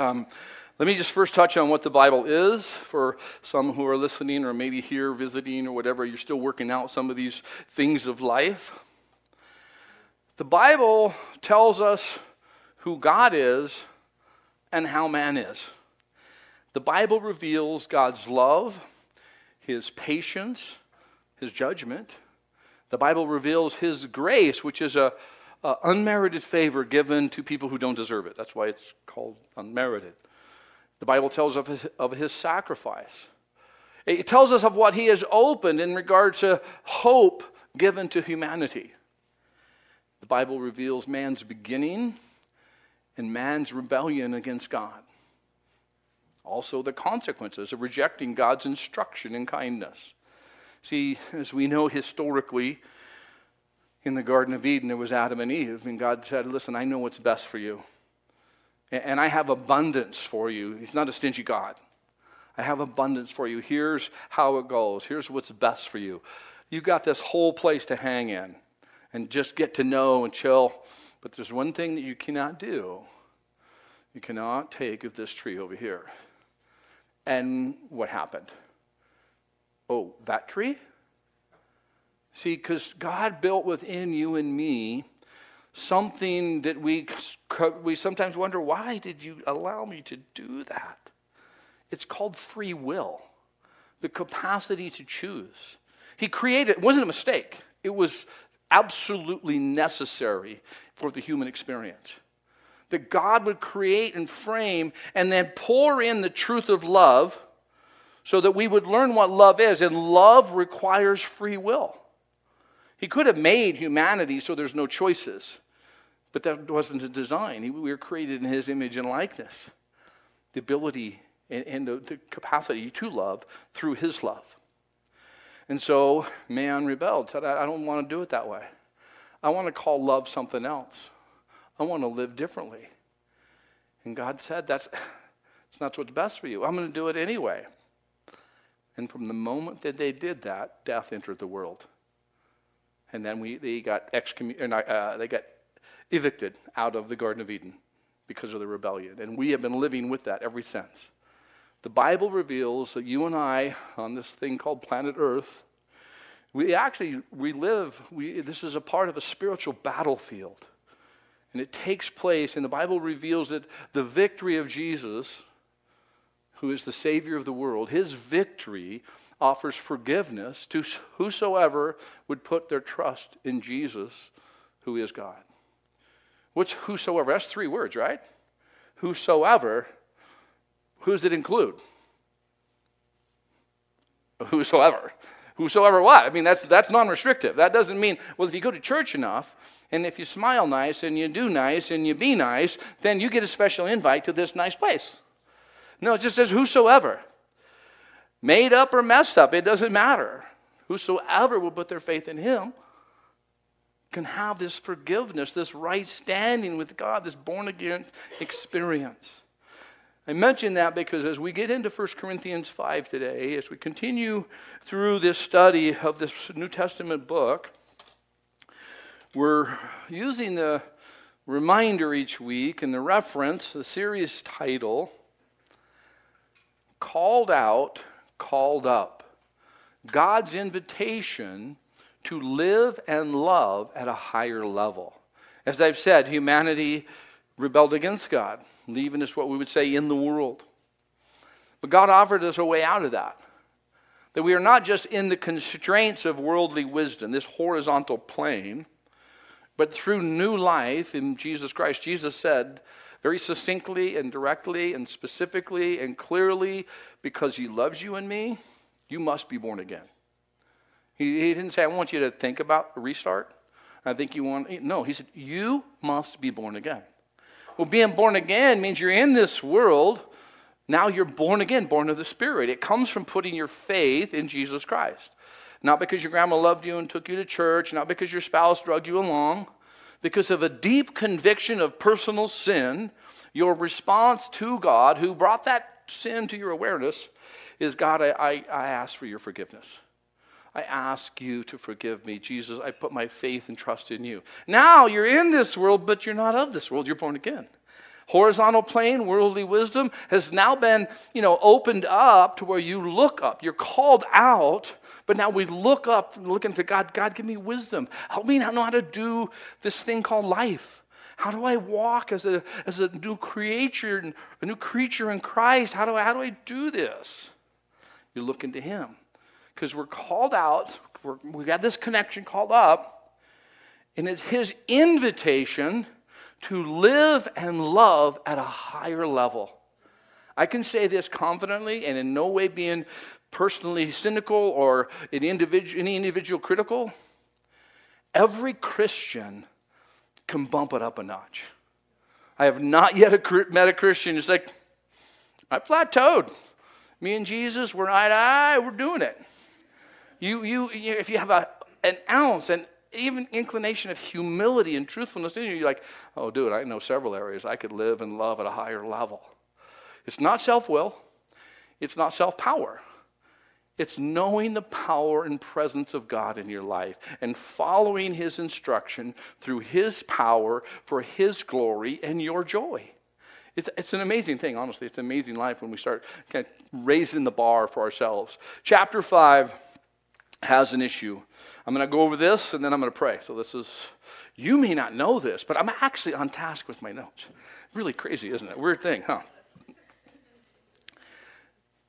Um, let me just first touch on what the Bible is for some who are listening or maybe here visiting or whatever. You're still working out some of these things of life. The Bible tells us who God is and how man is. The Bible reveals God's love, his patience, his judgment. The Bible reveals his grace, which is a, a unmerited favor given to people who don't deserve it. That's why it's called unmerited. The Bible tells of his, of his sacrifice. It tells us of what he has opened in regard to hope given to humanity. The Bible reveals man's beginning and man's rebellion against God. Also, the consequences of rejecting God's instruction and kindness. See, as we know historically, in the Garden of Eden, there was Adam and Eve, and God said, Listen, I know what's best for you. And I have abundance for you. He's not a stingy God. I have abundance for you. Here's how it goes. Here's what's best for you. You've got this whole place to hang in and just get to know and chill. But there's one thing that you cannot do you cannot take of this tree over here. And what happened? Oh, that tree? See, because God built within you and me something that we, we sometimes wonder why did you allow me to do that? It's called free will, the capacity to choose. He created, it wasn't a mistake, it was absolutely necessary for the human experience. That God would create and frame and then pour in the truth of love so that we would learn what love is. And love requires free will. He could have made humanity so there's no choices, but that wasn't the design. We were created in His image and likeness. The ability and, and the, the capacity to love through His love. And so man rebelled, said, I don't want to do it that way. I want to call love something else. I want to live differently. And God said, That's it's not what's best for you. I'm going to do it anyway. And from the moment that they did that, death entered the world and then we, they got excommun- uh, they got evicted out of the Garden of Eden because of the rebellion. And we have been living with that ever since. The Bible reveals that you and I, on this thing called planet Earth, we actually we live. We, this is a part of a spiritual battlefield. And it takes place, and the Bible reveals that the victory of Jesus, who is the Savior of the world, his victory offers forgiveness to whosoever would put their trust in Jesus, who is God. What's whosoever? That's three words, right? Whosoever. Who does it include? Whosoever. Whosoever what? I mean, that's, that's non restrictive. That doesn't mean, well, if you go to church enough, and if you smile nice, and you do nice, and you be nice, then you get a special invite to this nice place. No, it just says whosoever made up or messed up, it doesn't matter. Whosoever will put their faith in him can have this forgiveness, this right standing with God, this born again experience. I mention that because as we get into 1 Corinthians 5 today, as we continue through this study of this New Testament book, we're using the reminder each week and the reference, the series title, Called Out called up. God's invitation to live and love at a higher level. As I've said, humanity rebelled against God, leaving us what we would say in the world. But God offered us a way out of that. That we are not just in the constraints of worldly wisdom, this horizontal plane, but through new life in Jesus Christ. Jesus said, very succinctly and directly and specifically and clearly because he loves you and me, you must be born again. He, he didn't say, I want you to think about a restart. I think you want, no, he said, you must be born again. Well, being born again means you're in this world. Now you're born again, born of the Spirit. It comes from putting your faith in Jesus Christ. Not because your grandma loved you and took you to church, not because your spouse drug you along, because of a deep conviction of personal sin, your response to God, who brought that sin to your awareness, is God, I, I, I ask for your forgiveness. I ask you to forgive me. Jesus, I put my faith and trust in you. Now you're in this world, but you're not of this world. You're born again. Horizontal plane, worldly wisdom, has now been, you know, opened up to where you look up. You're called out, but now we look up, looking to God. God, give me wisdom. Help me know how to do this thing called life. How do I walk as a, as a new creature, a new creature in Christ? How do I, how do I do this? You're looking to Him because we're called out. We're, we got this connection called up, and it's His invitation to live and love at a higher level. I can say this confidently and in no way being personally cynical or any individual, any individual critical. Every Christian can bump it up a notch. I have not yet met a Christian who's like, I plateaued. Me and Jesus, we're eye to eye, we're doing it. You, you, you if you have a, an ounce, and even inclination of humility and truthfulness in you, you're like, oh, dude, I know several areas I could live and love at a higher level. It's not self will, it's not self power. It's knowing the power and presence of God in your life and following His instruction through His power for His glory and your joy. It's, it's an amazing thing, honestly. It's an amazing life when we start kind of raising the bar for ourselves. Chapter 5 has an issue. I'm going to go over this and then I'm going to pray. So, this is, you may not know this, but I'm actually on task with my notes. Really crazy, isn't it? Weird thing, huh?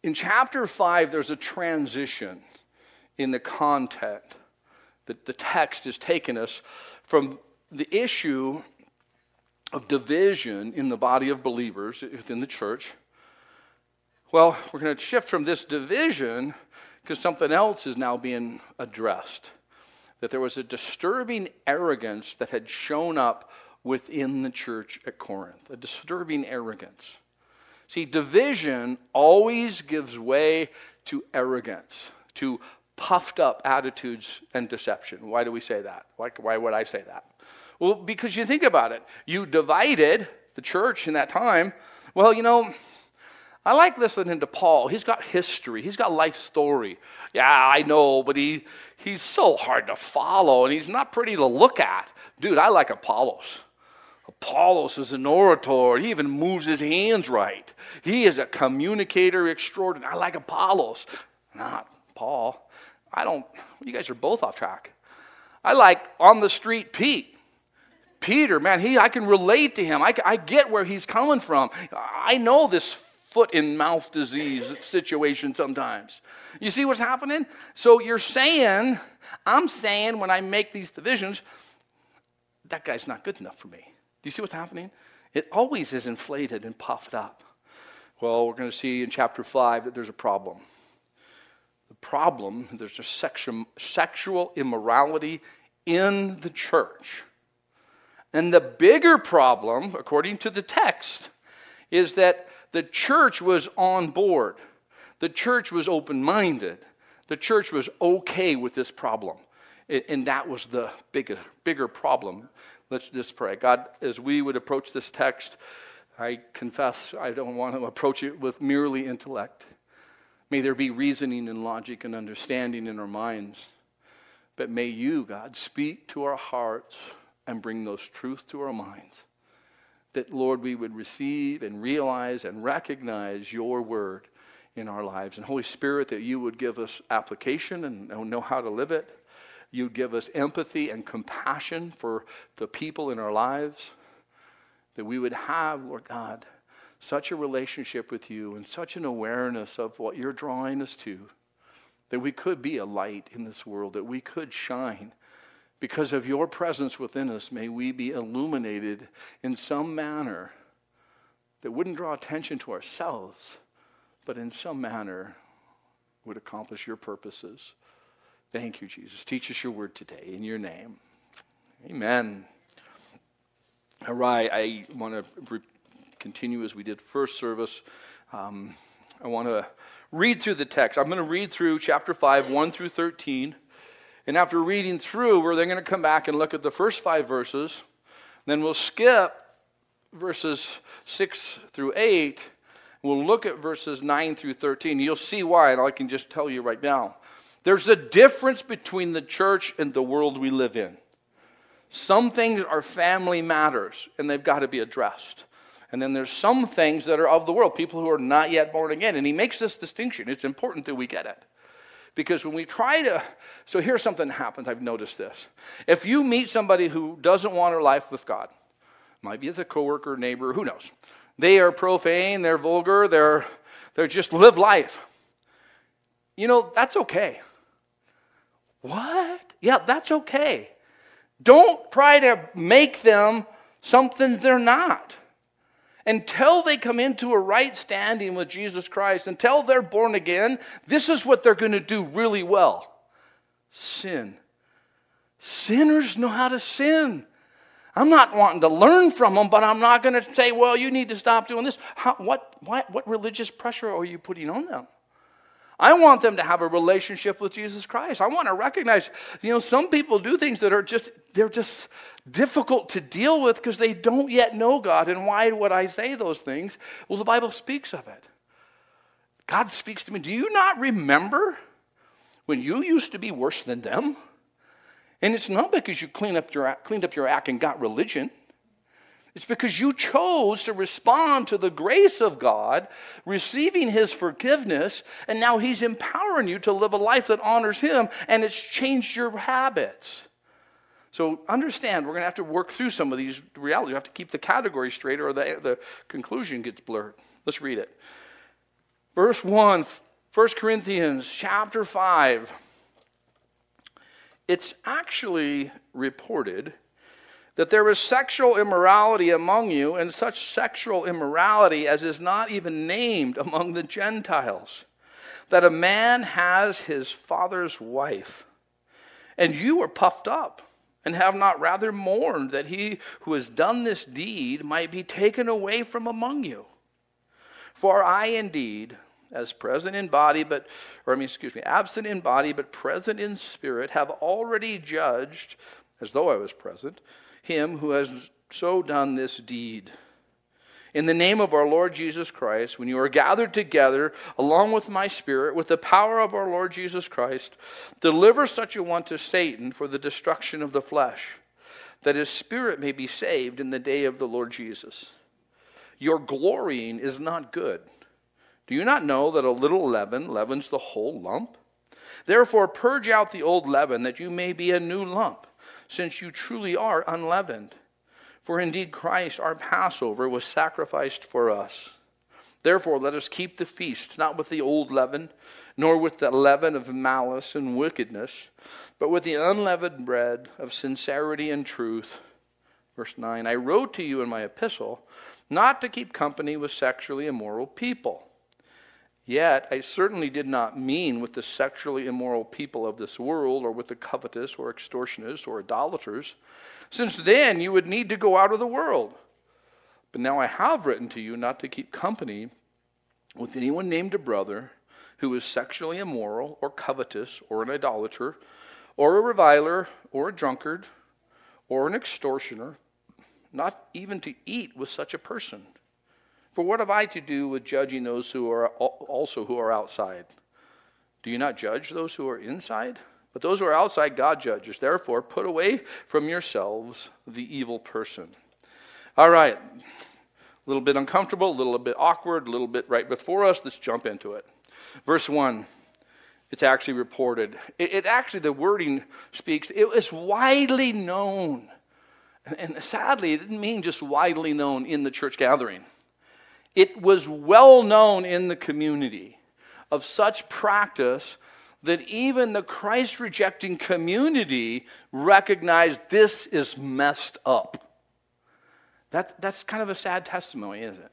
In chapter 5, there's a transition in the content that the text is taking us from the issue of division in the body of believers within the church. Well, we're going to shift from this division because something else is now being addressed. That there was a disturbing arrogance that had shown up within the church at Corinth, a disturbing arrogance. See, division always gives way to arrogance, to puffed up attitudes and deception. Why do we say that? Why, why would I say that? Well, because you think about it. You divided the church in that time. Well, you know, I like listening to Paul. He's got history, he's got life story. Yeah, I know, but he, he's so hard to follow and he's not pretty to look at. Dude, I like Apollos. Apollos is an orator. He even moves his hands right. He is a communicator extraordinary. I like Apollos, not Paul. I don't, you guys are both off track. I like on the street Pete. Peter, man, he, I can relate to him. I, I get where he's coming from. I know this foot in mouth disease situation sometimes. You see what's happening? So you're saying, I'm saying when I make these divisions, that guy's not good enough for me. Do you see what's happening? It always is inflated and puffed up. Well, we're going to see in chapter 5 that there's a problem. The problem, there's a sexual, sexual immorality in the church. And the bigger problem, according to the text, is that the church was on board. The church was open minded. The church was okay with this problem. And that was the bigger, bigger problem. Let's just pray. God, as we would approach this text, I confess I don't want to approach it with merely intellect. May there be reasoning and logic and understanding in our minds. But may you, God, speak to our hearts and bring those truths to our minds that, Lord, we would receive and realize and recognize your word in our lives. And Holy Spirit, that you would give us application and know how to live it. You'd give us empathy and compassion for the people in our lives. That we would have, Lord God, such a relationship with you and such an awareness of what you're drawing us to. That we could be a light in this world, that we could shine because of your presence within us, may we be illuminated in some manner that wouldn't draw attention to ourselves, but in some manner would accomplish your purposes. Thank you, Jesus. Teach us your word today in your name. Amen. All right, I want to re- continue as we did first service. Um, I want to read through the text. I'm going to read through chapter 5, 1 through 13. And after reading through, we're then going to come back and look at the first five verses. Then we'll skip verses 6 through 8. We'll look at verses 9 through 13. You'll see why, and I can just tell you right now. There's a difference between the church and the world we live in. Some things are family matters, and they've got to be addressed. And then there's some things that are of the world, people who are not yet born again. And he makes this distinction. It's important that we get it. Because when we try to, so here's something that happens, I've noticed this. If you meet somebody who doesn't want a life with God, might be a coworker, neighbor, who knows. They are profane, they're vulgar, they're, they're just live life. You know, that's okay. What? Yeah, that's okay. Don't try to make them something they're not. Until they come into a right standing with Jesus Christ, until they're born again, this is what they're going to do really well sin. Sinners know how to sin. I'm not wanting to learn from them, but I'm not going to say, well, you need to stop doing this. How, what, what, what religious pressure are you putting on them? I want them to have a relationship with Jesus Christ. I want to recognize, you know, some people do things that are just, they're just difficult to deal with because they don't yet know God. And why would I say those things? Well, the Bible speaks of it. God speaks to me. Do you not remember when you used to be worse than them? And it's not because you cleaned up your, cleaned up your act and got religion. It's because you chose to respond to the grace of God, receiving His forgiveness, and now He's empowering you to live a life that honors Him, and it's changed your habits. So understand, we're going to have to work through some of these realities. You have to keep the category straight, or the, the conclusion gets blurred. Let's read it. Verse 1, 1 Corinthians chapter 5. It's actually reported that there is sexual immorality among you, and such sexual immorality as is not even named among the Gentiles, that a man has his father's wife. And you are puffed up, and have not rather mourned that he who has done this deed might be taken away from among you. For I indeed, as present in body, but, or I mean, excuse me, absent in body, but present in spirit, have already judged, as though I was present, him who has so done this deed. In the name of our Lord Jesus Christ, when you are gathered together along with my spirit, with the power of our Lord Jesus Christ, deliver such a one to Satan for the destruction of the flesh, that his spirit may be saved in the day of the Lord Jesus. Your glorying is not good. Do you not know that a little leaven leavens the whole lump? Therefore, purge out the old leaven, that you may be a new lump since you truly are unleavened. For indeed Christ, our Passover, was sacrificed for us. Therefore, let us keep the feast, not with the old leaven, nor with the leaven of malice and wickedness, but with the unleavened bread of sincerity and truth. Verse 9 I wrote to you in my epistle not to keep company with sexually immoral people Yet, I certainly did not mean with the sexually immoral people of this world, or with the covetous, or extortioners, or idolaters, since then you would need to go out of the world. But now I have written to you not to keep company with anyone named a brother who is sexually immoral, or covetous, or an idolater, or a reviler, or a drunkard, or an extortioner, not even to eat with such a person. For what have I to do with judging those who are also who are outside? Do you not judge those who are inside? But those who are outside, God judges. Therefore, put away from yourselves the evil person. All right. A little bit uncomfortable, a little bit awkward, a little bit right before us. Let's jump into it. Verse 1 it's actually reported. It, it, actually, the wording speaks, it was widely known. And, and, sadly, it didn't mean just widely known in the church gathering. It was well known in the community of such practice that even the Christ rejecting community recognized this is messed up. That, that's kind of a sad testimony, isn't it?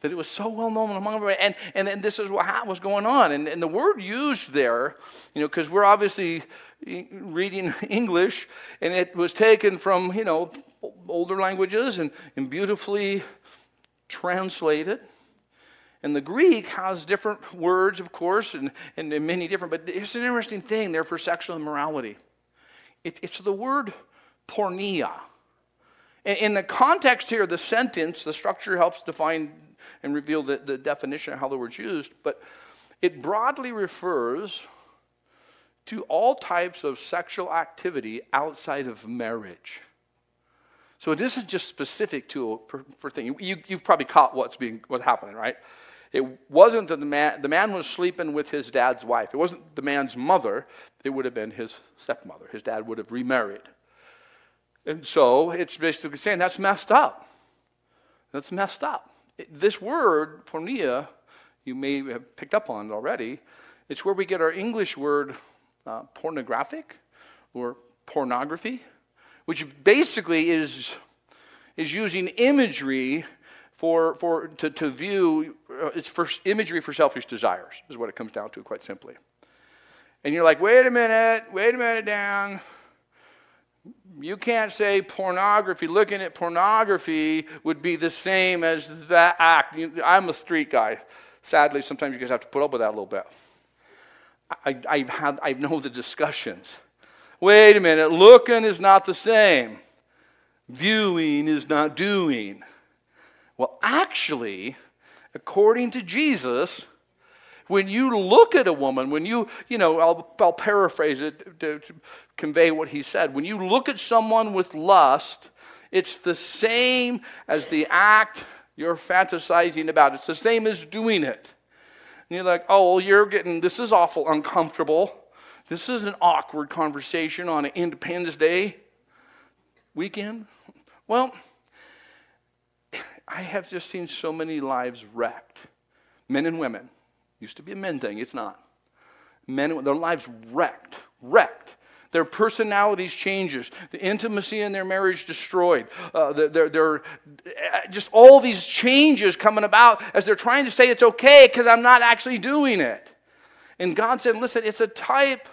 That it was so well known among everybody. And, and, and this is what was going on. And, and the word used there, you know, because we're obviously reading English, and it was taken from, you know, older languages and, and beautifully translated. And the Greek has different words, of course, and, and many different, but it's an interesting thing there for sexual immorality. It, it's the word porneia. In, in the context here, the sentence, the structure helps define and reveal the, the definition of how the word's used, but it broadly refers to all types of sexual activity outside of marriage. So it isn't just specific to a per, thing. You, you've probably caught what's being what's happening, right? It wasn't that the man, the man was sleeping with his dad's wife. It wasn't the man's mother. It would have been his stepmother. His dad would have remarried. And so it's basically saying that's messed up. That's messed up. This word, porneia, you may have picked up on it already. It's where we get our English word uh, pornographic or pornography, which basically is, is using imagery for, for, to, to view, uh, it's for imagery for selfish desires, is what it comes down to, quite simply. And you're like, wait a minute, wait a minute, Dan. You can't say pornography. Looking at pornography would be the same as that act. I'm a street guy. Sadly, sometimes you guys have to put up with that a little bit. I, have had, I know the discussions. Wait a minute, looking is not the same. Viewing is not doing. Well, actually, according to Jesus, when you look at a woman, when you, you know, I'll, I'll paraphrase it to, to convey what he said. When you look at someone with lust, it's the same as the act you're fantasizing about. It's the same as doing it. And you're like, oh, well, you're getting, this is awful uncomfortable. This is an awkward conversation on an Independence Day weekend. Well, I have just seen so many lives wrecked. Men and women. Used to be a men thing, it's not. Men, their lives wrecked, wrecked. Their personalities changes, the intimacy in their marriage destroyed. Uh, they're, they're, just all these changes coming about as they're trying to say it's okay because I'm not actually doing it. And God said, listen, it's a type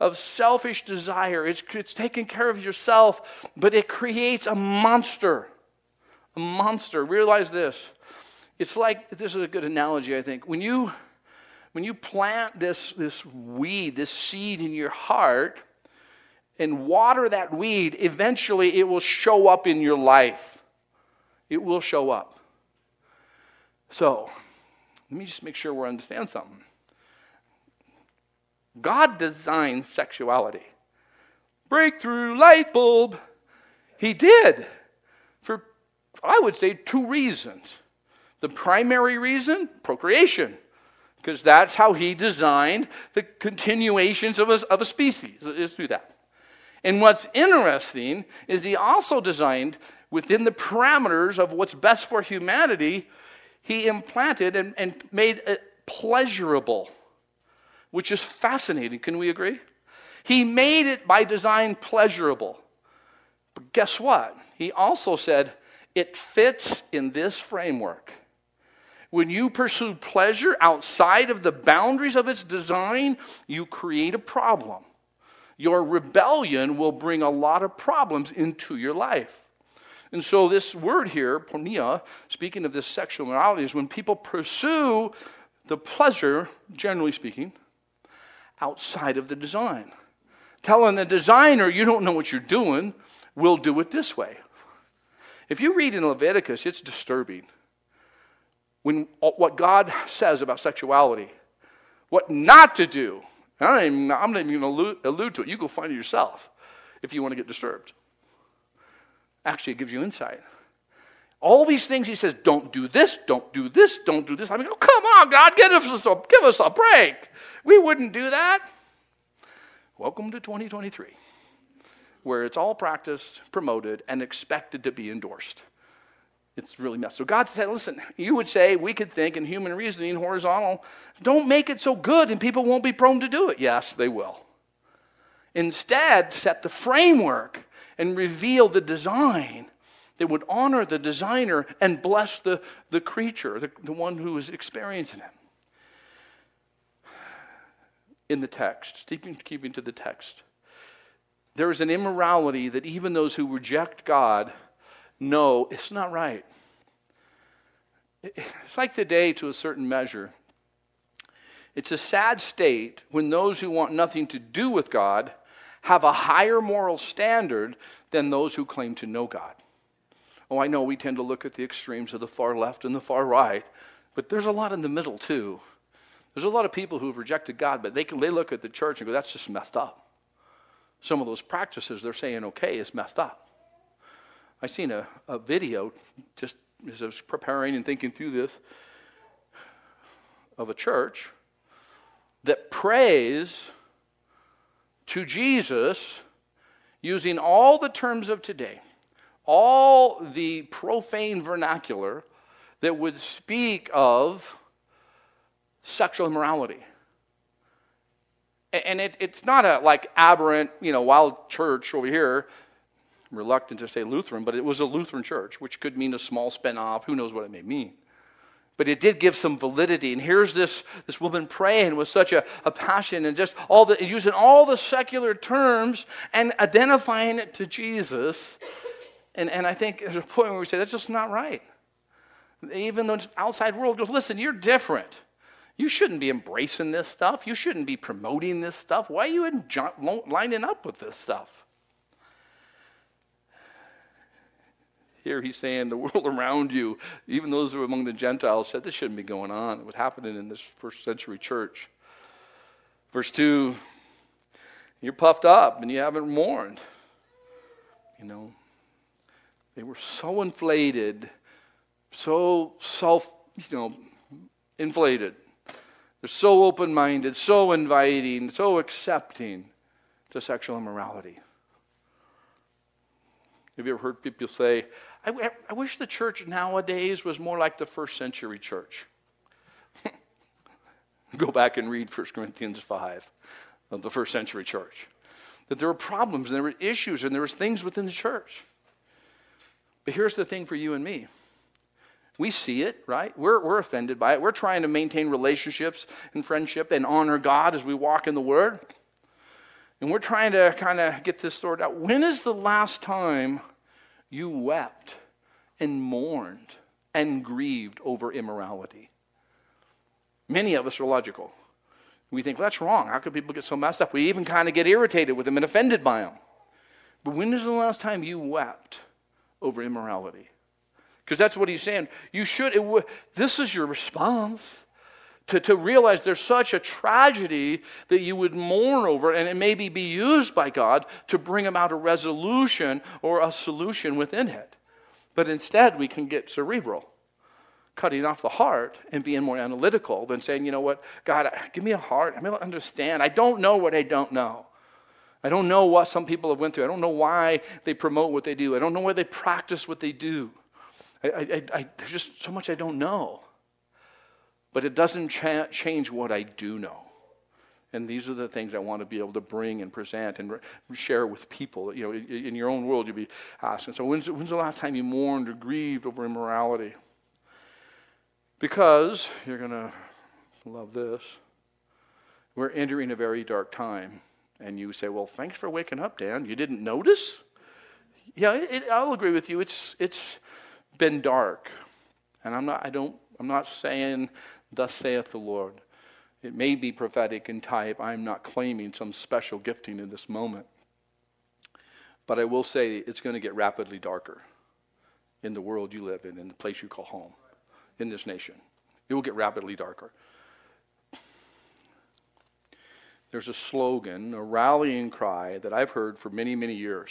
of selfish desire. It's, it's taking care of yourself, but it creates a monster. A monster. Realize this. It's like, this is a good analogy, I think. When you when you plant this, this weed, this seed in your heart, and water that weed, eventually it will show up in your life. It will show up. So, let me just make sure we understand something. God designed sexuality. Breakthrough, light bulb. He did. For, I would say, two reasons. The primary reason, procreation because that's how he designed the continuations of a, of a species, is through that. And what's interesting is he also designed within the parameters of what's best for humanity, he implanted and, and made it pleasurable, which is fascinating. Can we agree? He made it by design pleasurable. But guess what? He also said it fits in this framework. When you pursue pleasure outside of the boundaries of its design, you create a problem. Your rebellion will bring a lot of problems into your life. And so, this word here, porneia, speaking of this sexual morality, is when people pursue the pleasure, generally speaking, outside of the design. Telling the designer, you don't know what you're doing, we'll do it this way. If you read in Leviticus, it's disturbing when what God says about sexuality, what not to do. I'm not even, going to allude, to it. You go find it yourself if you want to get disturbed. Actually, it gives you insight. All these things he says, don't do this, don't do this, don't do this. I mean, oh, come on, God, give us, a, give us a break. We wouldn't do that. Welcome to 2023, where it's all practiced, promoted, and expected to be endorsed. It's really messed. So God said, listen, you would say, we could think in human reasoning, horizontal, don't make it so good and people won't be prone to do it. Yes, they will. Instead, set the framework and reveal the design that would honor the designer and bless the, the creature, the, the one who is experiencing it. In the text, keeping, keeping to the text, there is an immorality that even those who reject God know it's not right. It's like today to a certain measure. It's a sad state when those who want nothing to do with God have a higher moral standard than those who claim to know God. Oh, I know we tend to look at the extremes of the far left and the far right, but there's a lot in the middle too. There's a lot of people who've rejected God, but they, can, they look at the church and go, that's just messed up. Some of those practices they're saying okay is messed up. I seen a, a video just as I was preparing and thinking through this of a church that prays to Jesus using all the terms of today, all the profane vernacular that would speak of sexual immorality. And it, it's not a like aberrant, you know, wild church over here. I'm reluctant to say Lutheran, but it was a Lutheran church, which could mean a small spin-off. Who knows what it may mean? But it did give some validity. And here's this, this woman praying with such a, a passion and just all the using all the secular terms and identifying it to Jesus. And, and I think there's a point where we say, that's just not right. Even the outside world goes, listen, you're different. You shouldn't be embracing this stuff. You shouldn't be promoting this stuff. Why are you lining up with this stuff? Here he's saying the world around you, even those who are among the Gentiles, said this shouldn't be going on. It was happening in this first century church. Verse 2 You're puffed up and you haven't mourned. You know, they were so inflated, so self, you know, inflated they're so open minded, so inviting, so accepting to sexual immorality. Have you ever heard people say, I, wish the church nowadays was more like the first century church? Go back and read 1 Corinthians 5 of the first century church. That there were problems and there were issues and there was things within the church. But here's the thing for you and me we see it, right? We're, we're offended by it. We're trying to maintain relationships and friendship and honor God as we walk in the Word. And we're trying to kind of get this sorted out. When is the last time you wept and mourned and grieved over immorality? Many of us are logical. We think, well, that's wrong. How could people get so messed up? We even kind of get irritated with them and offended by them. But when is the last time you wept over immorality? Because that's what he's saying. You should, w- this is your response. To, to realize there's such a tragedy that you would mourn over, and it maybe be used by God to bring about a resolution or a solution within it. But instead, we can get cerebral, cutting off the heart and being more analytical than saying, you know what, God, give me a heart. I'm able to understand. I don't know what I don't know. I don't know what some people have went through. I don't know why they promote what they do. I don't know why they practice what they do. I, I, I, there's just so much I don't know. But it doesn't cha- change what I do know. And these are the things I want to be able to bring and present and re- share with people. You know, in, in your own world, you'll be asking. So, when's, when's the last time you mourned or grieved over immorality? Because you're going to love this. We're entering a very dark time. And you say, Well, thanks for waking up, Dan. You didn't notice? Yeah, it, I'll agree with you. It's, it's been dark. And I'm not, I don't, I'm not saying, thus saith the Lord. It may be prophetic in type. I'm not claiming some special gifting in this moment. But I will say it's going to get rapidly darker in the world you live in, in the place you call home, in this nation. It will get rapidly darker. There's a slogan, a rallying cry that I've heard for many, many years.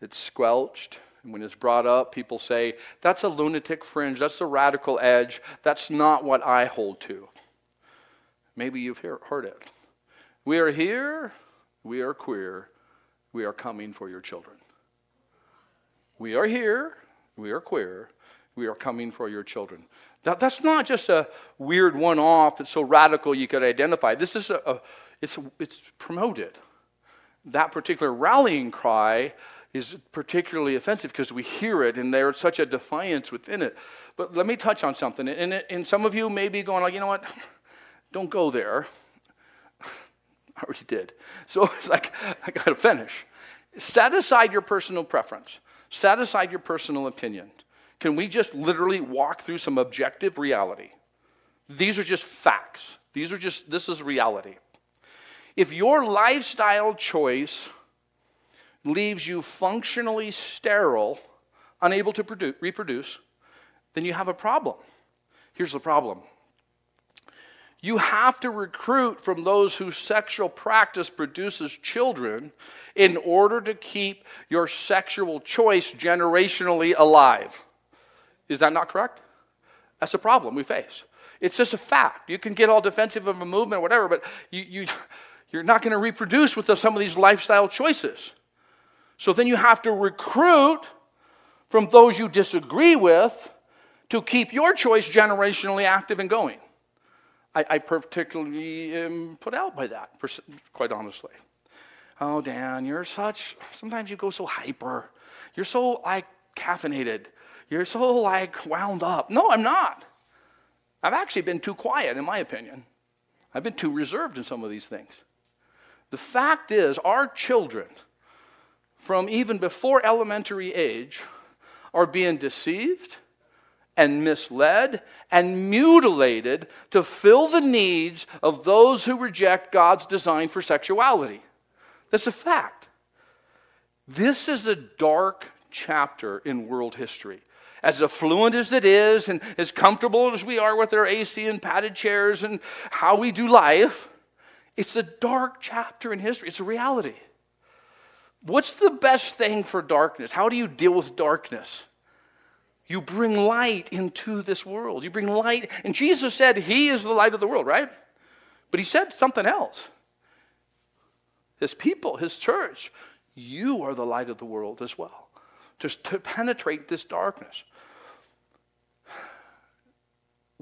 It's squelched, and when it's brought up, people say, that's a lunatic fringe, that's a radical edge, that's not what I hold to. Maybe you've heard it. We are here, we are queer, we are coming for your children. We are here, we are queer, we are coming for your children. That, that's not just a weird one off that's so radical you could identify. This is a, a it's, it's promoted. That particular rallying cry is particularly offensive because we hear it and there's such a defiance within it. But let me touch on something. And, and some of you may be going like, you know what? Don't go there. I already did. So it's like, I got to finish. Set aside your personal preference. Set aside your personal opinion. Can we just literally walk through some objective reality? These are just facts. These are just, this is reality. If your lifestyle choice leaves you functionally sterile, unable to produce, reproduce, then you have a problem. Here's the problem You have to recruit from those whose sexual practice produces children in order to keep your sexual choice generationally alive. Is that not correct? That's a problem we face. It's just a fact. You can get all defensive of a movement or whatever, but you, you, you're not going to reproduce with some of these lifestyle choices. So then you have to recruit from those you disagree with to keep your choice generationally active and going. I, I particularly am put out by that, quite honestly. Oh, Dan, you're such, sometimes you go so hyper. You're so like caffeinated. You're so like wound up. No, I'm not. I've actually been too quiet, in my opinion. I've been too reserved in some of these things. The fact is, our children, from even before elementary age, are being deceived and misled and mutilated to fill the needs of those who reject God's design for sexuality. That's a fact. This is a dark chapter in world history. As affluent as it is, and as comfortable as we are with our AC and padded chairs and how we do life, it's a dark chapter in history. It's a reality. What's the best thing for darkness? How do you deal with darkness? You bring light into this world. You bring light. And Jesus said, He is the light of the world, right? But He said something else. His people, His church, you are the light of the world as well, just to penetrate this darkness.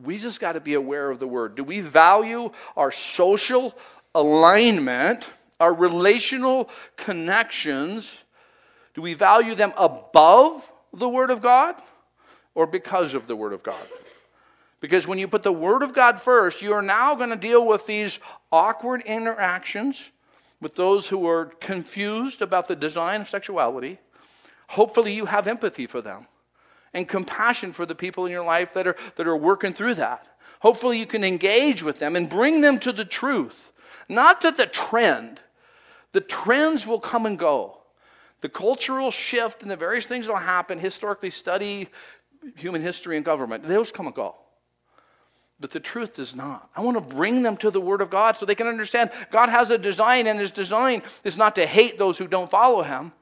We just got to be aware of the word. Do we value our social alignment, our relational connections? Do we value them above the word of God? or because of the Word of God. Because when you put the Word of God first, you are now going to deal with these awkward interactions with those who are confused about the design of sexuality. Hopefully, you have empathy for them and compassion for the people in your life that are, that are working through that. Hopefully, you can engage with them and bring them to the truth, not to the trend. The trends will come and go. The cultural shift and the various things that will happen, historically study human history and government. Those come and go. But the truth does not. I want to bring them to the Word of God so they can understand God has a design, and His design is not to hate those who don't follow Him,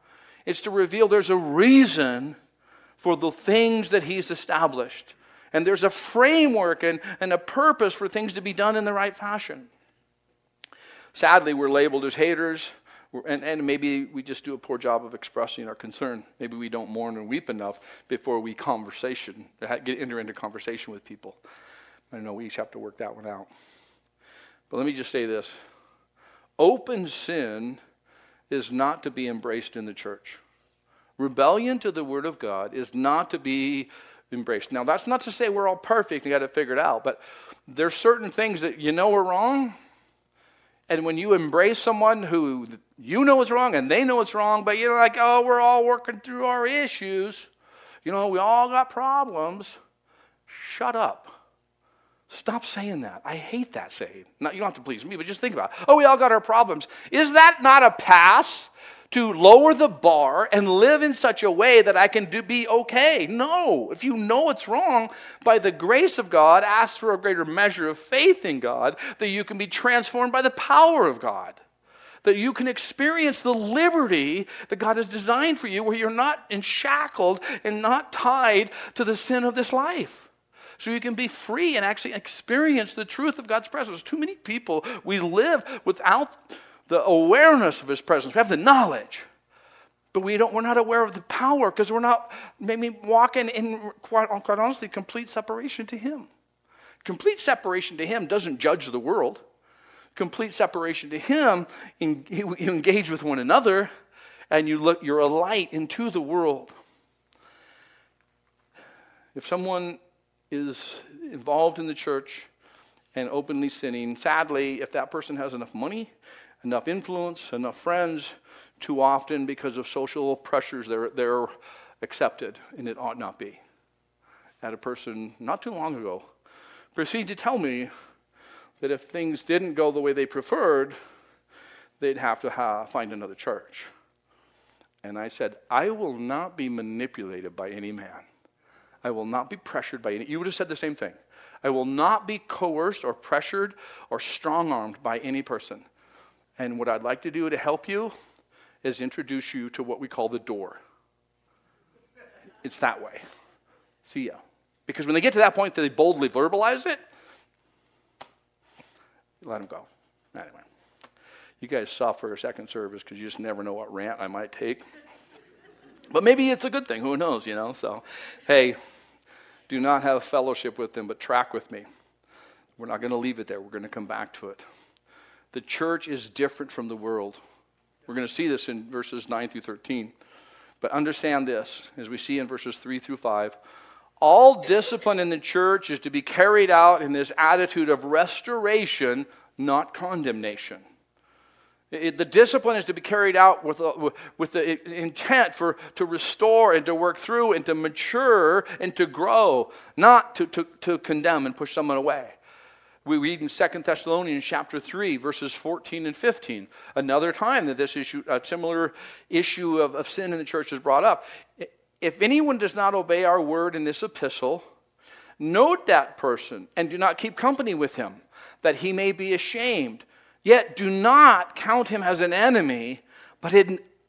it's to reveal there's a reason for the things that He's established. And there's a framework and, and a purpose for things to be done in the right fashion. Sadly, we're labeled as haters, and, and maybe we just do a poor job of expressing our concern. Maybe we don't mourn and weep enough before we conversation, get enter into conversation with people. I know we each have to work that one out. But let me just say this open sin is not to be embraced in the church. Rebellion to the Word of God is not to be embraced. Now, that's not to say we're all perfect and got it figured out, but there's certain things that you know are wrong and when you embrace someone who you know is wrong and they know it's wrong, but you're like, oh, we're all working through our issues. You know, we all got problems. Shut up. Stop saying that. I hate that saying. Not, you don't have to please me, but just think about it. Oh, we all got our problems. Is that not a pass to lower the bar and live in such a way that I can do, be okay. No. If you know it's wrong, by the grace of God, ask for a greater measure of faith in God that you can be transformed by the power of God. That you can experience the liberty that God has designed for you where you're not enshackled and not tied to the sin of this life so you can be free and actually experience the truth of God's presence. Too many people, we live without the awareness of his presence. We have the knowledge. But we don't, we're not aware of the power because we're not maybe walking in, quite, quite honestly, complete separation to him. Complete separation to him doesn't judge the world. Complete separation to him, you engage with one another and you look, you're a light into the world. If someone is involved in the church and openly sinning, sadly, if that person has enough money enough influence, enough friends, too often because of social pressures, they're, they're accepted, and it ought not be. I had a person not too long ago proceed to tell me that if things didn't go the way they preferred, they'd have to ha- find another church. And I said, I will not be manipulated by any man. I will not be pressured by any. You would have said the same thing. I will not be coerced or pressured or strong armed by any person. And what I'd like to do to help you is introduce you to what we call the door. It's that way. See ya. Because when they get to that point, that they boldly verbalize it. Let them go. Anyway, you guys saw for a second service because you just never know what rant I might take. But maybe it's a good thing. Who knows, you know? So, hey, do not have fellowship with them, but track with me. We're not going to leave it there. We're going to come back to it. The church is different from the world. We're going to see this in verses 9 through 13. But understand this, as we see in verses 3 through 5. All discipline in the church is to be carried out in this attitude of restoration, not condemnation. It, the discipline is to be carried out with, uh, with the intent for, to restore and to work through and to mature and to grow, not to, to, to condemn and push someone away. We read in 2 Thessalonians chapter 3, verses 14 and 15, another time that this issue, a similar issue of, of sin in the church is brought up. If anyone does not obey our word in this epistle, note that person and do not keep company with him, that he may be ashamed Yet do not count him as an enemy, but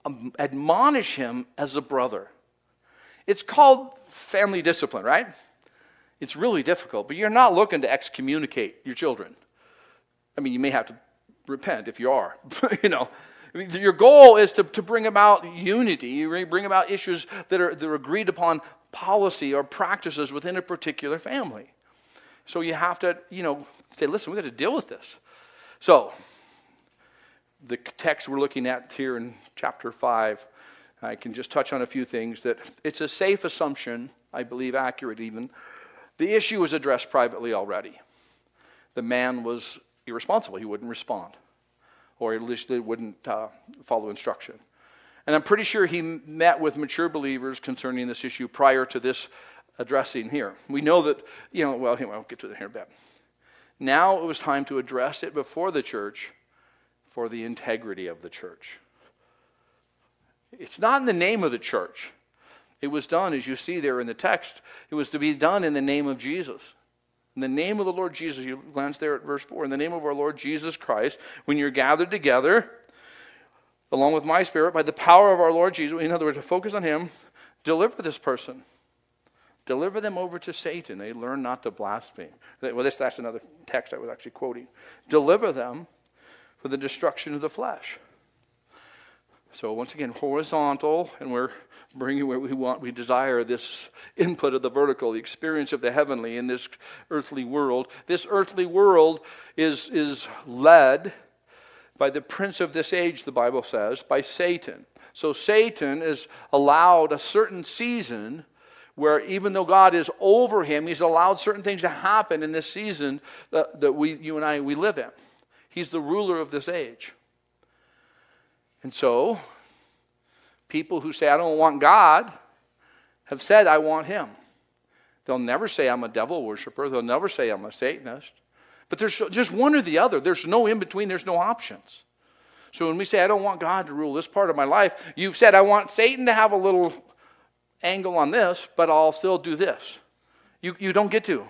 um, admonish him as a brother. It's called family discipline, right? It's really difficult, but you're not looking to excommunicate your children. I mean, you may have to repent if you are, you know. I mean, your goal is to, to bring about unity. You bring about issues that are, that are agreed upon policy or practices within a particular family. So you have to, you know, say, listen, we got to deal with this. So, the text we're looking at here in chapter 5, I can just touch on a few things that it's a safe assumption, I believe accurate even. The issue was addressed privately already. The man was irresponsible, he wouldn't respond, or at least he wouldn't uh, follow instruction. And I'm pretty sure he met with mature believers concerning this issue prior to this addressing here. We know that, you know, well, anyway, I'll get to that here in a bit. Now it was time to address it before the church for the integrity of the church. It's not in the name of the church. It was done, as you see there in the text, it was to be done in the name of Jesus. In the name of the Lord Jesus, you glance there at verse 4, in the name of our Lord Jesus Christ, when you're gathered together, along with my spirit, by the power of our Lord Jesus, in other words, to focus on Him, deliver this person. Deliver them over to Satan. They learn not to blaspheme. Well, this, that's another text I was actually quoting. Deliver them for the destruction of the flesh. So once again, horizontal, and we're bringing where we want, we desire this input of the vertical, the experience of the heavenly in this earthly world. This earthly world is, is led by the prince of this age, the Bible says, by Satan. So Satan is allowed a certain season where even though God is over him, he's allowed certain things to happen in this season that, that we, you and I, we live in. He's the ruler of this age. And so, people who say, I don't want God, have said, I want him. They'll never say, I'm a devil worshiper. They'll never say, I'm a Satanist. But there's just one or the other. There's no in between, there's no options. So when we say, I don't want God to rule this part of my life, you've said, I want Satan to have a little angle on this, but I'll still do this. You, you don't get to.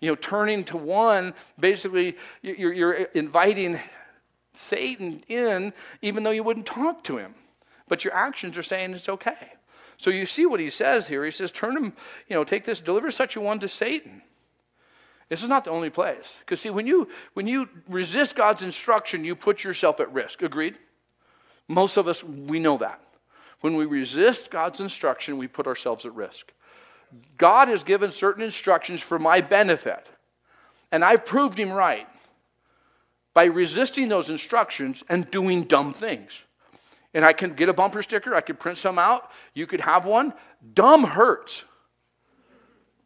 You know, turning to one, basically, you're, you're inviting Satan in, even though you wouldn't talk to him. But your actions are saying it's okay. So you see what he says here. He says, turn him, you know, take this, deliver such a one to Satan. This is not the only place. Because see, when you when you resist God's instruction, you put yourself at risk. Agreed? Most of us, we know that. When we resist God's instruction, we put ourselves at risk. God has given certain instructions for my benefit, and I've proved him right by resisting those instructions and doing dumb things. And I can get a bumper sticker, I could print some out, you could have one. Dumb hurts.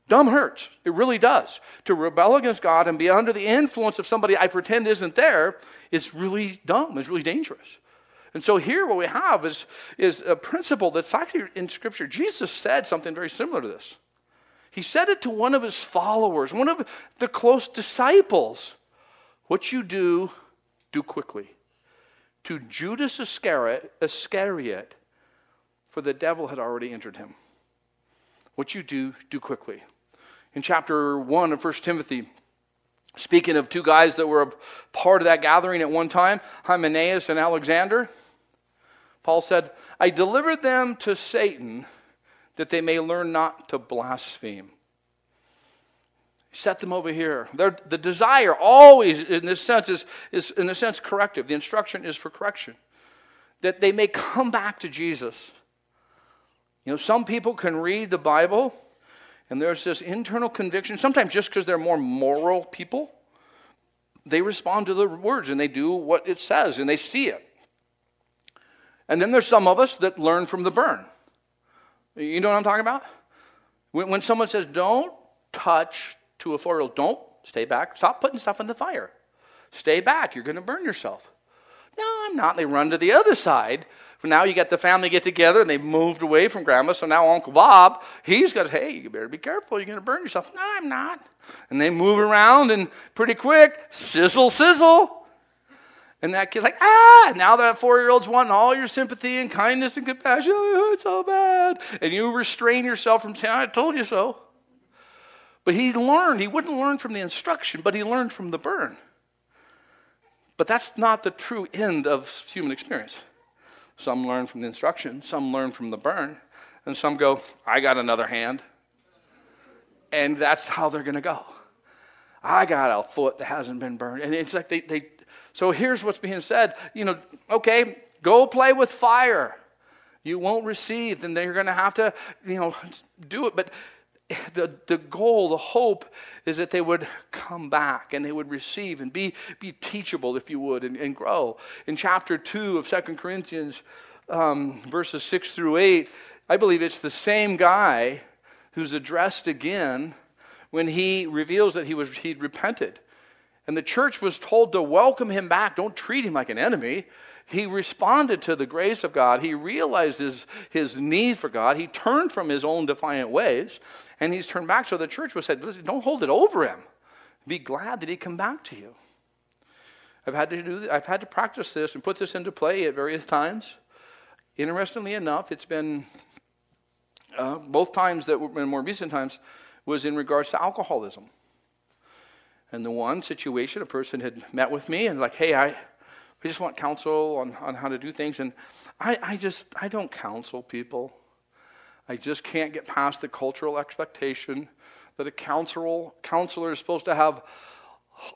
Dumb hurts. It really does. To rebel against God and be under the influence of somebody I pretend isn't there is really dumb, it's really dangerous. And so here what we have is, is a principle that's actually in Scripture. Jesus said something very similar to this. He said it to one of his followers, one of the close disciples. What you do, do quickly. To Judas Iscariot, Iscariot, for the devil had already entered him. What you do, do quickly. In chapter 1 of 1 Timothy, speaking of two guys that were a part of that gathering at one time, Hymenaeus and Alexander, Paul said, I delivered them to Satan that they may learn not to blaspheme. Set them over here. They're, the desire always, in this sense, is, is in a sense corrective. The instruction is for correction. That they may come back to Jesus. You know, some people can read the Bible and there's this internal conviction, sometimes just because they're more moral people, they respond to the words and they do what it says and they see it. And then there's some of us that learn from the burn. You know what I'm talking about? When, when someone says, don't touch to a four year old, don't stay back, stop putting stuff in the fire. Stay back, you're going to burn yourself. No, I'm not. They run to the other side. Now, you got the family get together and they moved away from grandma. So now Uncle Bob, he's got, hey, you better be careful. You're going to burn yourself. No, I'm not. And they move around and pretty quick, sizzle, sizzle. And that kid's like, ah, now that four year old's wanting all your sympathy and kindness and compassion, oh, it's so bad. And you restrain yourself from saying, I told you so. But he learned, he wouldn't learn from the instruction, but he learned from the burn. But that's not the true end of human experience. Some learn from the instruction, some learn from the burn, and some go, I got another hand. And that's how they're going to go. I got a foot that hasn't been burned. And it's like they, they so here's what's being said. You know, okay, go play with fire. You won't receive, then they're going to have to, you know, do it. But the, the goal, the hope is that they would come back and they would receive and be, be teachable, if you would, and, and grow. In chapter 2 of Second Corinthians, um, verses 6 through 8, I believe it's the same guy who's addressed again when he reveals that he was, he'd repented. And the church was told to welcome him back. Don't treat him like an enemy. He responded to the grace of God. He realized his, his need for God. He turned from his own defiant ways, and he's turned back. So the church was said, don't hold it over him. Be glad that he come back to you. I've had to do I've had to practice this and put this into play at various times. Interestingly enough, it's been uh, both times that in more recent times was in regards to alcoholism. And the one situation, a person had met with me and like, hey, I, I just want counsel on, on how to do things. And I, I just, I don't counsel people. I just can't get past the cultural expectation that a counselor, counselor is supposed to have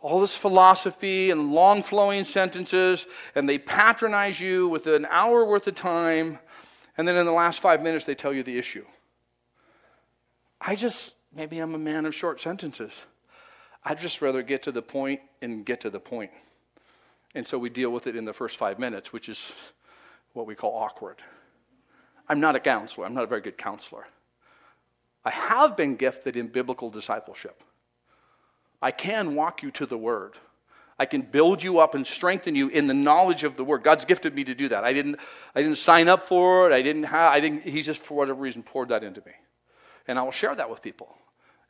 all this philosophy and long flowing sentences, and they patronize you with an hour worth of time, and then in the last five minutes they tell you the issue. I just, maybe I'm a man of short sentences. I'd just rather get to the point and get to the point. And so we deal with it in the first five minutes, which is what we call awkward. I'm not a counselor, I'm not a very good counselor. I have been gifted in biblical discipleship. I can walk you to the Word. I can build you up and strengthen you in the knowledge of the Word. God's gifted me to do that. I didn't, I didn't sign up for it. I didn't have, I didn't, He just, for whatever reason, poured that into me. And I will share that with people.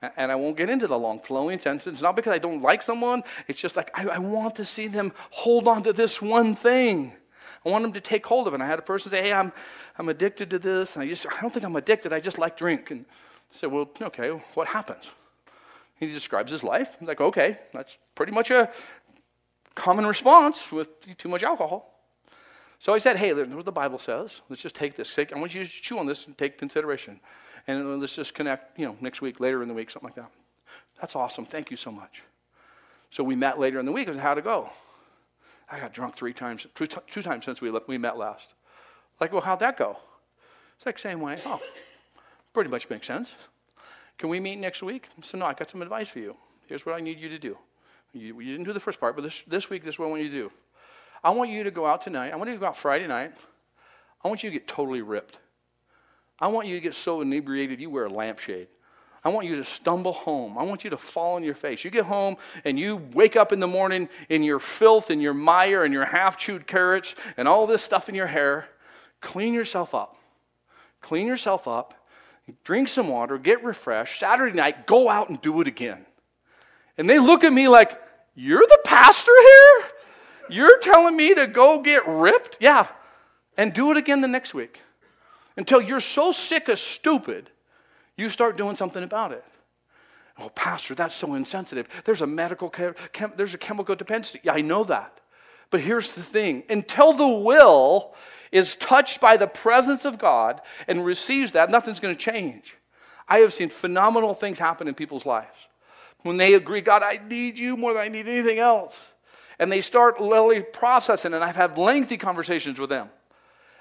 And I won't get into the long flowing sentences, not because I don't like someone. It's just like I, I, want to see them hold on to this one thing. I want them to take hold of it. And I had a person say, Hey, I'm, I'm addicted to this. And I just, I don't think I'm addicted. I just like drink. And I said, Well, okay, what happens? He describes his life. I'm like, Okay, that's pretty much a common response with too much alcohol. So I said, Hey, what the Bible says. Let's just take this. I want you to chew on this and take consideration and let's just connect, you know, next week, later in the week, something like that. That's awesome. Thank you so much. So we met later in the week and how to go. I got drunk three times, two, two times since we, we met last. Like, well, how'd that go? It's like same way. Oh, pretty much makes sense. Can we meet next week? So no, I got some advice for you. Here's what I need you to do. You, you didn't do the first part, but this, this week, this is what I want you to do. I want you to go out tonight. I want you to go out Friday night. I want you to get totally ripped. I want you to get so inebriated you wear a lampshade. I want you to stumble home. I want you to fall on your face. You get home and you wake up in the morning in your filth and your mire and your half chewed carrots and all this stuff in your hair. Clean yourself up. Clean yourself up. Drink some water. Get refreshed. Saturday night, go out and do it again. And they look at me like, You're the pastor here? You're telling me to go get ripped? Yeah. And do it again the next week until you're so sick of stupid, you start doing something about it. Oh, Pastor, that's so insensitive. There's a medical, chem, there's a chemical dependency. Yeah, I know that. But here's the thing until the will is touched by the presence of God and receives that, nothing's going to change. I have seen phenomenal things happen in people's lives when they agree, God, I need you more than I need anything else. And they start literally processing, and I've had lengthy conversations with them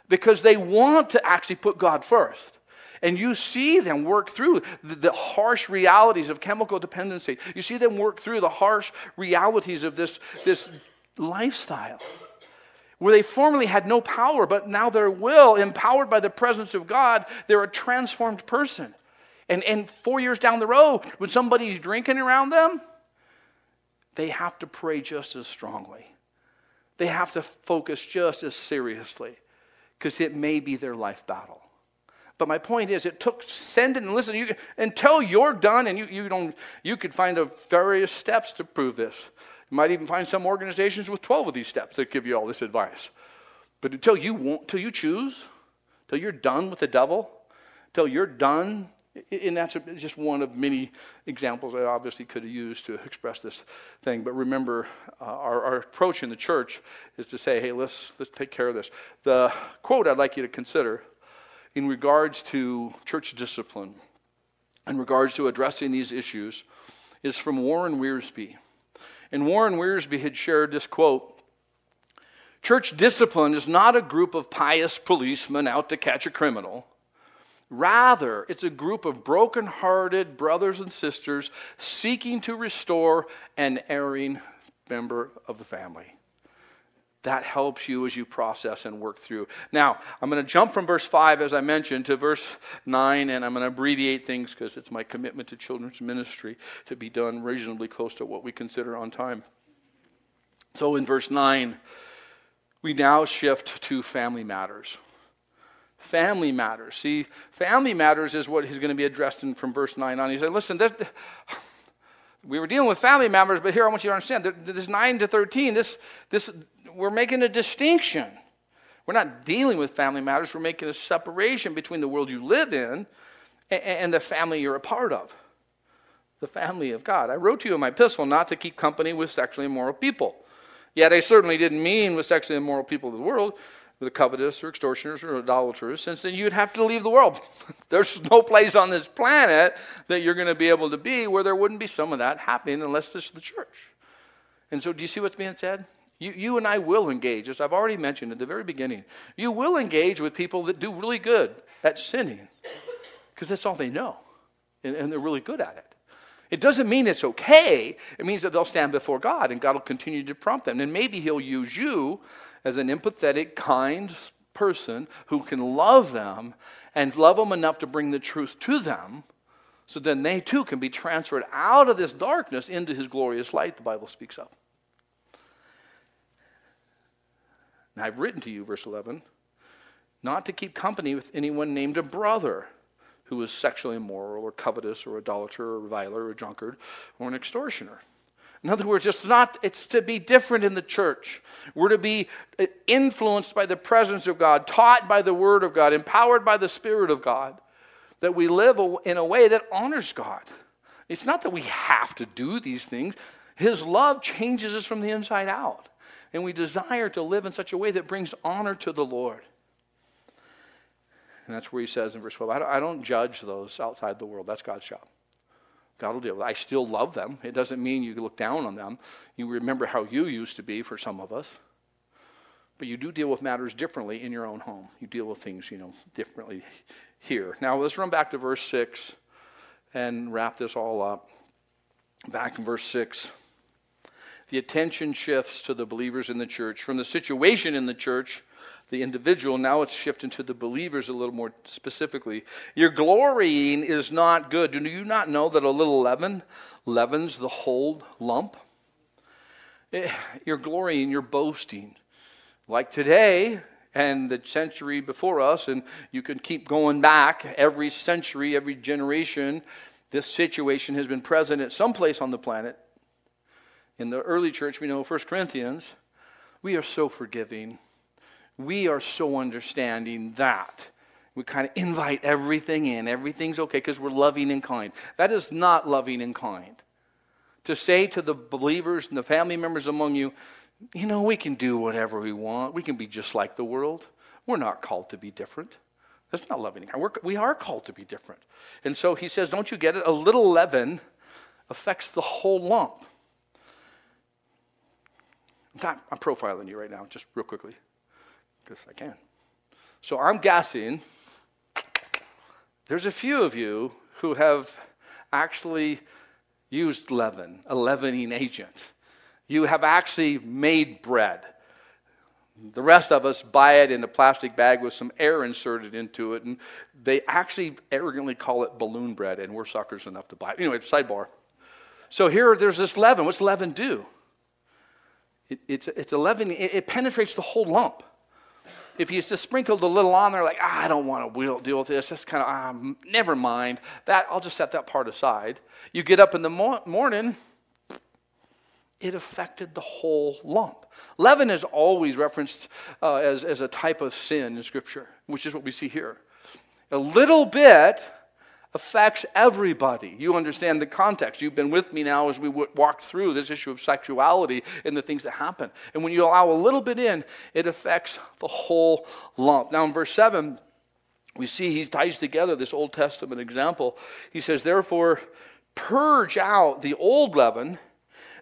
because they want to actually put God first. And you see them work through the, the, harsh realities of chemical dependency. You see them work through the harsh realities of this, this lifestyle where they formerly had no power, but now their will, empowered by the presence of God, they're a transformed person. And, and four years down the road, when somebody's drinking around them, they have to pray just as strongly. They have to focus just as seriously because it may be their life battle. But my point is, it took sending and listen you, until you're done, and you, you don't you could find a various steps to prove this. You might even find some organizations with 12 of these steps that give you all this advice. But until you want, until you choose, till you're done with the devil, till you're done and that's just one of many examples I obviously could have used to express this thing. But remember, uh, our, our, approach in the church is to say, hey, let's, let's take care of this. The quote I'd like you to consider in regards to church discipline, in regards to addressing these issues, is from Warren Wiersbe. And Warren Wiersbe had shared this quote Church discipline is not a group of pious policemen out to catch a criminal. Rather, it's a group of broken-hearted brothers and sisters seeking to restore an erring member of the family. That helps you as you process and work through. Now, I'm going to jump from verse 5, as I mentioned, to verse 9, and I'm going to abbreviate things because it's my commitment to children's ministry to be done reasonably close to what we consider on time. So, in verse 9, we now shift to family matters family matters. See, family matters is what he's going to be addressed in from verse 9 on. He said, Listen, this, we were dealing with family matters, but here I want you to understand this 9 to 13, this, this, we're making a distinction. We're not dealing with family matters, we're making a separation between the world you live in and, and the family you're a part of. The family of God. I wrote to you in my epistle not to keep company with sexually immoral people. Yet I certainly didn't mean with sexually immoral people of the world, the covetous or extortioners or idolaters, since then you'd have to leave the world. There's no place on this planet that you're going to be able to be where there wouldn't be some of that happening unless is the church. And so, do you see what's being said? You, you and I will engage, as I've already mentioned at the very beginning. You will engage with people that do really good at sinning because that's all they know, and, and they're really good at it. It doesn't mean it's okay. It means that they'll stand before God and God will continue to prompt them. And maybe He'll use you as an empathetic, kind person who can love them and love them enough to bring the truth to them so then they too can be transferred out of this darkness into his glorious light, the Bible speaks of. Now I've written to you, verse 11, not to keep company with anyone named a brother who is sexually immoral or covetous or idolater or reviler or drunkard or an extortioner in other words, it's not, it's to be different in the church. We're to be uh, influenced by the presence of God, taught by the Word of God, empowered by the Spirit of God, that we live in a way that honors God. It's not that we have to do these things, His love changes us from the inside out. And we desire to live in such a way that brings honor to the Lord. And that's where he says in verse 12, I don't, I don't judge those outside the world. That's God's job. God will deal with it. I still love them. It doesn't mean you look down on them. You remember how you used to be for some of us. But you do deal with matters differently in your own home. You deal with things, you know, differently here. Now let's run back to verse 6 and wrap this all up. Back in verse 6. The attention shifts to the believers in the church from the situation in the church the individual. Now it's shifting to the believers a little more specifically. Your glorying is not good. Do you not know that a little leaven leavens the whole lump? Eh, your glorying, you're boasting. Like today and the century before us, and you can keep going back every century, every generation, this situation has been present at some place on the planet. In the early church, we know 1 Corinthians, we are so forgiving we are so understanding that We kind of invite everything in. Everything's okay because we're loving and kind. That is not loving and kind. To say to the believers and the family members among you, you know, we can do whatever we want. We can be just like the world. We're not called to be different. That's not loving and kind. We're, we are called to be different. And so he says, don't you get it? A little leaven affects the whole lump. I'm profiling you right now, just real quickly, because I can. So I'm guessing there's a few of you who have actually used leaven, a leavening agent. You have actually made bread. The rest of us buy it in a plastic bag with some air inserted into it, and they actually arrogantly call it balloon bread, and we're suckers enough to buy it. Anyway, sidebar. So here, there's this leaven. What's leaven do? It, it's, it's a leaven, it, it penetrates the whole lump if you just sprinkled a little on there, like, ah, I don't want to deal with this, that's kind of, ah, never mind. That, I'll just set that part aside. You get up in the mo- morning, it affected the whole lump. Leaven is always referenced uh, as, as a type of sin in Scripture, which is what we see here. A little bit affects everybody. You understand the context. You've been with me now as we w- through this issue of sexuality and the things that happen. And when you allow a little bit in, it affects the whole lump. Now, in verse 7, we see he ties together this Old Testament example. He says, Therefore, purge out the old leaven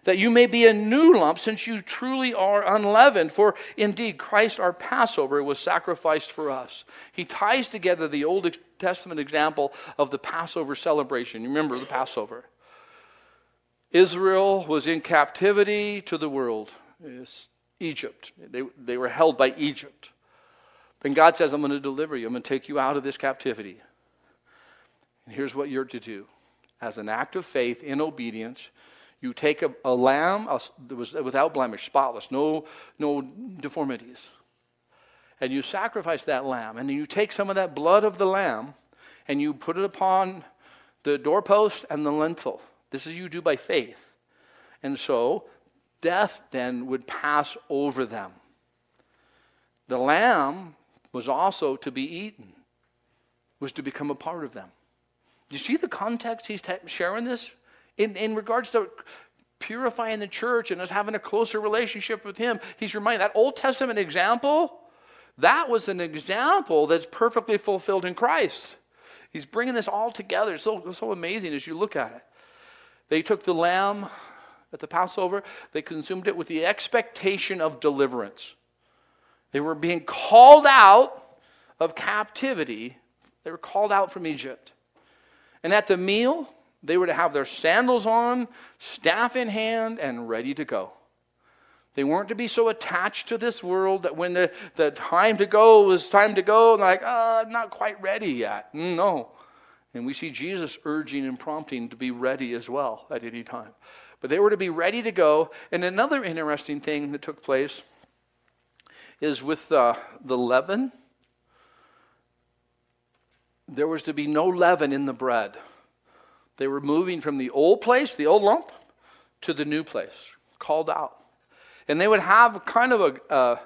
that you may be a new lump, since you truly are unleavened. For indeed, Christ, our Passover, was sacrificed for us. He ties together the Old Testament example of the Passover celebration. You remember the Passover. Israel was in captivity to the world, it's Egypt. They, they were held by Egypt. Then God says, I'm going to deliver you, I'm going to take you out of this captivity. And here's what you're to do as an act of faith in obedience you take a, a lamb that was without blemish, spotless, no, no deformities, and you sacrifice that lamb. And you take some of that blood of the lamb and you put it upon the doorpost and the lintel. This is you do by faith. And so death then would pass over them. The lamb was also to be eaten, was to become a part of them. You see the context he's sharing this? In, in regards to purifying the church and us having a closer relationship with Him, He's reminding that Old Testament example, that was an example that's perfectly fulfilled in Christ. He's bringing this all together. So, so amazing as you look at it. They took the lamb at the Passover, they consumed it with the expectation of deliverance. They were being called out of captivity, they were called out from Egypt. And at the meal, they were to have their sandals on, staff in hand, and ready to go. They weren't to be so attached to this world that when the, the time to go was time to go, and like, oh, I'm not quite ready yet. No. And we see Jesus urging and prompting to be ready as well at any time. But they were to be ready to go. And another interesting thing that took place is with uh, the leaven, there was to be no leaven in the bread. They were moving from the old place, the old lump, to the new place, called out. And they would have kind of a, a,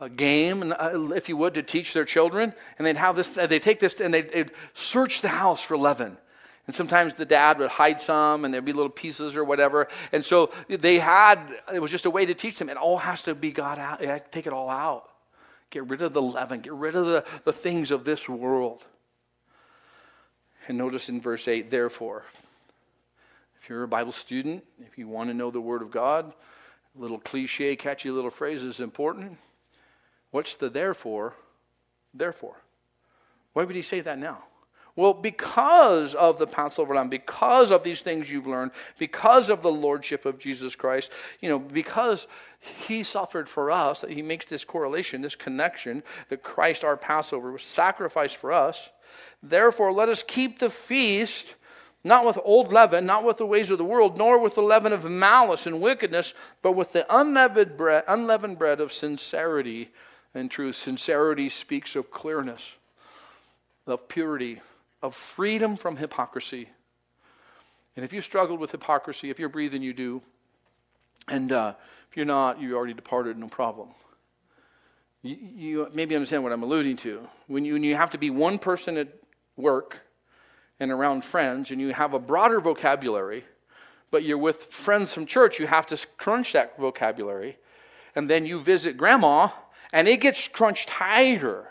a game, uh, if you would, to teach their children. And they'd have this, they'd take this and they'd, they'd search the house for leaven. And sometimes the dad would hide some and there'd be little pieces or whatever. And so they had, it was just a way to teach them. It all has to be got out. You have to take it all out. Get rid of the leaven. Get rid of the, the things of this world. And notice in verse 8, therefore, if you're a Bible student, if you want to know the Word of God, a little cliche, catchy little phrase is important. What's the therefore? Therefore. Why would he say that now? Well, because of the Passover lamb, because of these things you've learned, because of the lordship of Jesus Christ, you know, because he suffered for us, he makes this correlation, this connection that Christ, our Passover, was sacrificed for us. Therefore, let us keep the feast not with old leaven, not with the ways of the world, nor with the leaven of malice and wickedness, but with the unleavened bread, unleavened bread of sincerity and truth. Sincerity speaks of clearness, of purity, of freedom from hypocrisy. And if you struggled with hypocrisy, if you're breathing, you do. And uh, if you're not, you already departed, no problem. You, you maybe understand what I'm alluding to. When you, when you have to be one person at work and around friends, and you have a broader vocabulary, but you're with friends from church, you have to crunch that vocabulary. And then you visit grandma, and it gets crunched tighter.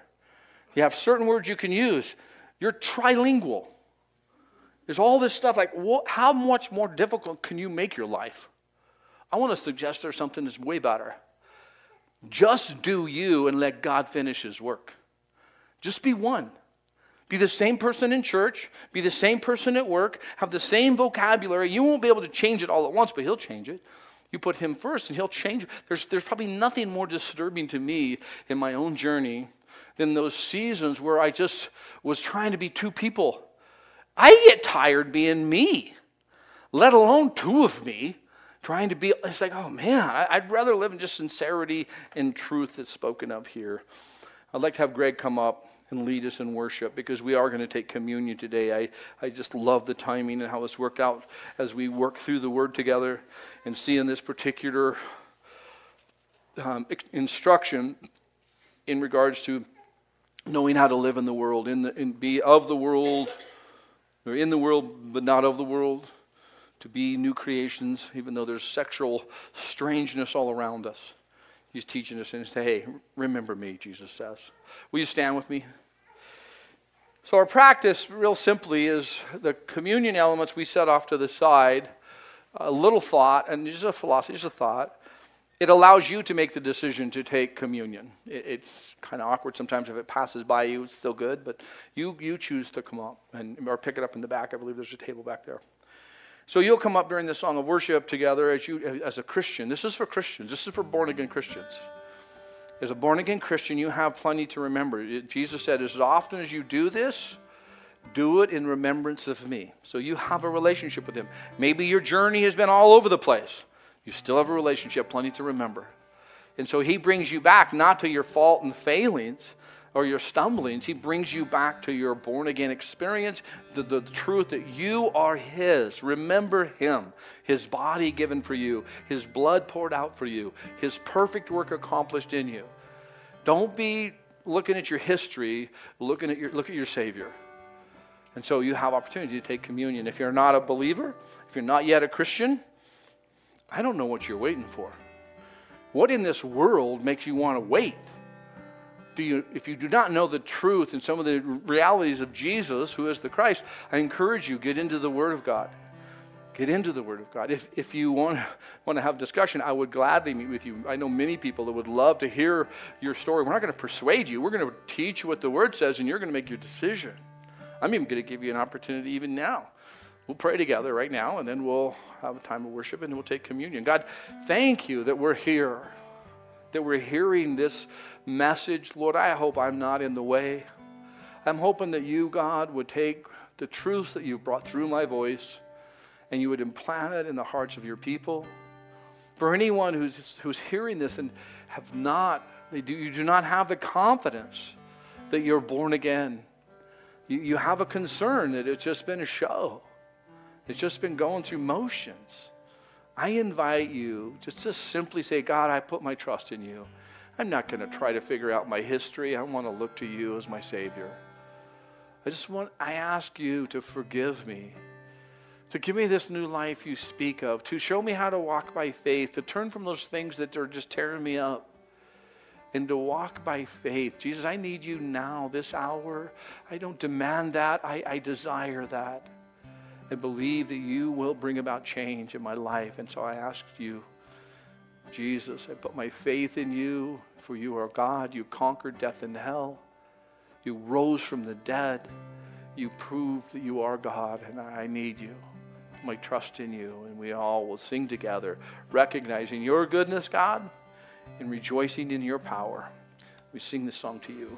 You have certain words you can use. You're trilingual. There's all this stuff like, what, how much more difficult can you make your life? I want to suggest there's something that's way better. Just do you and let God finish his work. Just be one. Be the same person in church, be the same person at work, have the same vocabulary. You won't be able to change it all at once, but he'll change it. You put him first and he'll change. There's, there's probably nothing more disturbing to me in my own journey than those seasons where I just was trying to be two people. I get tired being me, let alone two of me trying to be. It's like, oh man, I'd rather live in just sincerity and truth that's spoken of here. I'd like to have Greg come up and lead us in worship because we are going to take communion today. I, I just love the timing and how this worked out as we work through the word together and see in this particular um, instruction in regards to knowing how to live in the world, in the, in, be of the world, or in the world but not of the world, to be new creations, even though there's sexual strangeness all around us. He's teaching us and say, hey, remember me, Jesus says. Will you stand with me? So, our practice, real simply, is the communion elements we set off to the side, a little thought, and just a philosophy, just a thought. It allows you to make the decision to take communion. It, it's kind of awkward sometimes if it passes by you, it's still good, but you, you choose to come up and, or pick it up in the back. I believe there's a table back there. So you'll come up during the song of worship together as you as a Christian. This is for Christians. This is for born again Christians. As a born again Christian, you have plenty to remember. Jesus said, as often as you do this, do it in remembrance of me. So you have a relationship with him. Maybe your journey has been all over the place. You still have a relationship, plenty to remember. And so he brings you back not to your fault and failings, or your stumblings, He brings you back to your born again experience, the, the truth that you are His. Remember Him, His body given for you, His blood poured out for you, His perfect work accomplished in you. Don't be looking at your history, looking at your, look at your Savior. And so you have opportunity to take communion. If you're not a believer, if you're not yet a Christian, I don't know what you're waiting for. What in this world makes you want to wait? Do you, if you do not know the truth and some of the realities of Jesus, who is the Christ, I encourage you, get into the Word of God. Get into the Word of God. If, if you want, want to have discussion, I would gladly meet with you. I know many people that would love to hear your story. We're not going to persuade you. We're going to teach you what the Word says, and you're going to make your decision. I'm even going to give you an opportunity even now. We'll pray together right now, and then we'll have a time of worship, and we'll take communion. God, thank you that we're here that we're hearing this message. Lord, I hope I'm not in the way. I'm hoping that you, God, would take the truths that you've brought through my voice and you would implant it in the hearts of your people. For anyone who's, who's hearing this and have not, they do, you do not have the confidence that you're born again. You, you have a concern that it's just been a show. It's just been going through motions. I invite you just to simply say, God, I put my trust in you. I'm not going to try to figure out my history. I want to look to you as my Savior. I just want, I ask you to forgive me, to give me this new life you speak of, to show me how to walk by faith, to turn from those things that are just tearing me up, and to walk by faith. Jesus, I need you now, this hour. I don't demand that, I, I desire that and believe that you will bring about change in my life. And so I ask you, Jesus, I put my faith in you, for you are God. You conquered death and hell. You rose from the dead. You proved that you are God, and I need you. My trust in you. And we all will sing together, recognizing your goodness, God, and rejoicing in your power. We sing this song to you.